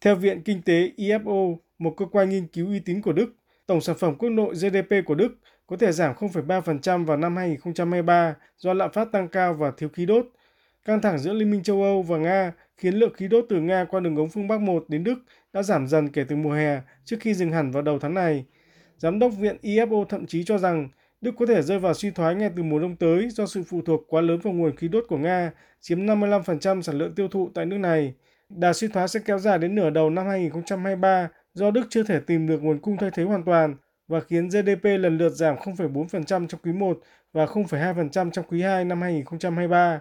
Theo Viện Kinh tế IFO, một cơ quan nghiên cứu uy tín của Đức, tổng sản phẩm quốc nội GDP của Đức có thể giảm 0,3% vào năm 2023 do lạm phát tăng cao và thiếu khí đốt. Căng thẳng giữa Liên minh châu Âu và Nga khiến lượng khí đốt từ Nga qua đường ống phương Bắc 1 đến Đức đã giảm dần kể từ mùa hè trước khi dừng hẳn vào đầu tháng này. Giám đốc viện IFO thậm chí cho rằng Đức có thể rơi vào suy thoái ngay từ mùa đông tới do sự phụ thuộc quá lớn vào nguồn khí đốt của Nga, chiếm 55% sản lượng tiêu thụ tại nước này. Đà suy thoái sẽ kéo dài đến nửa đầu năm 2023 do Đức chưa thể tìm được nguồn cung thay thế hoàn toàn và khiến GDP lần lượt giảm 0,4% trong quý 1 và 0,2% trong quý 2 năm 2023.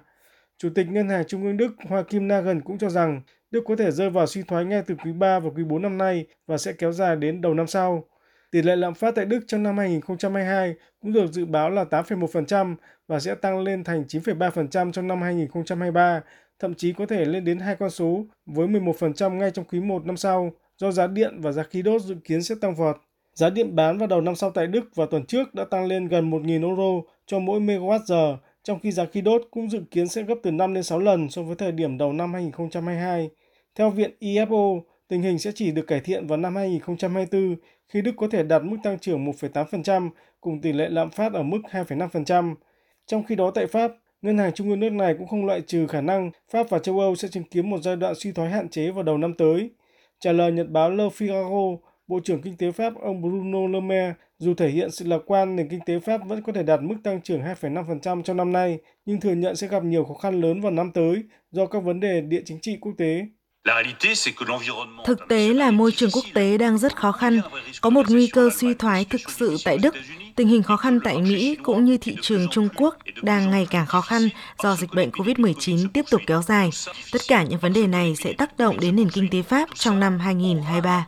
Chủ tịch Ngân hàng Trung ương Đức Hoa Kim Nagel cũng cho rằng Đức có thể rơi vào suy thoái ngay từ quý 3 và quý 4 năm nay và sẽ kéo dài đến đầu năm sau. Tỷ lệ lạm phát tại Đức trong năm 2022 cũng được dự báo là 8,1% và sẽ tăng lên thành 9,3% trong năm 2023, thậm chí có thể lên đến hai con số với 11% ngay trong quý 1 năm sau do giá điện và giá khí đốt dự kiến sẽ tăng vọt. Giá điện bán vào đầu năm sau tại Đức vào tuần trước đã tăng lên gần 1.000 euro cho mỗi megawatt giờ, trong khi giá khí đốt cũng dự kiến sẽ gấp từ 5 đến 6 lần so với thời điểm đầu năm 2022. Theo viện IFO, tình hình sẽ chỉ được cải thiện vào năm 2024 khi Đức có thể đạt mức tăng trưởng 1,8% cùng tỷ lệ lạm phát ở mức 2,5%. Trong khi đó tại Pháp, Ngân hàng Trung ương nước này cũng không loại trừ khả năng Pháp và châu Âu sẽ chứng kiến một giai đoạn suy thoái hạn chế vào đầu năm tới. Trả lời nhật báo Le Figaro, Bộ trưởng Kinh tế Pháp ông Bruno Le Maire dù thể hiện sự lạc quan nền kinh tế Pháp vẫn có thể đạt mức tăng trưởng 2,5% trong năm nay, nhưng thừa nhận sẽ gặp nhiều khó khăn lớn vào năm tới do các vấn đề địa chính trị quốc tế. Thực tế là môi trường quốc tế đang rất khó khăn, có một nguy cơ suy thoái thực sự tại Đức. Tình hình khó khăn tại Mỹ cũng như thị trường Trung Quốc đang ngày càng khó khăn do dịch bệnh COVID-19 tiếp tục kéo dài. Tất cả những vấn đề này sẽ tác động đến nền kinh tế Pháp trong năm 2023.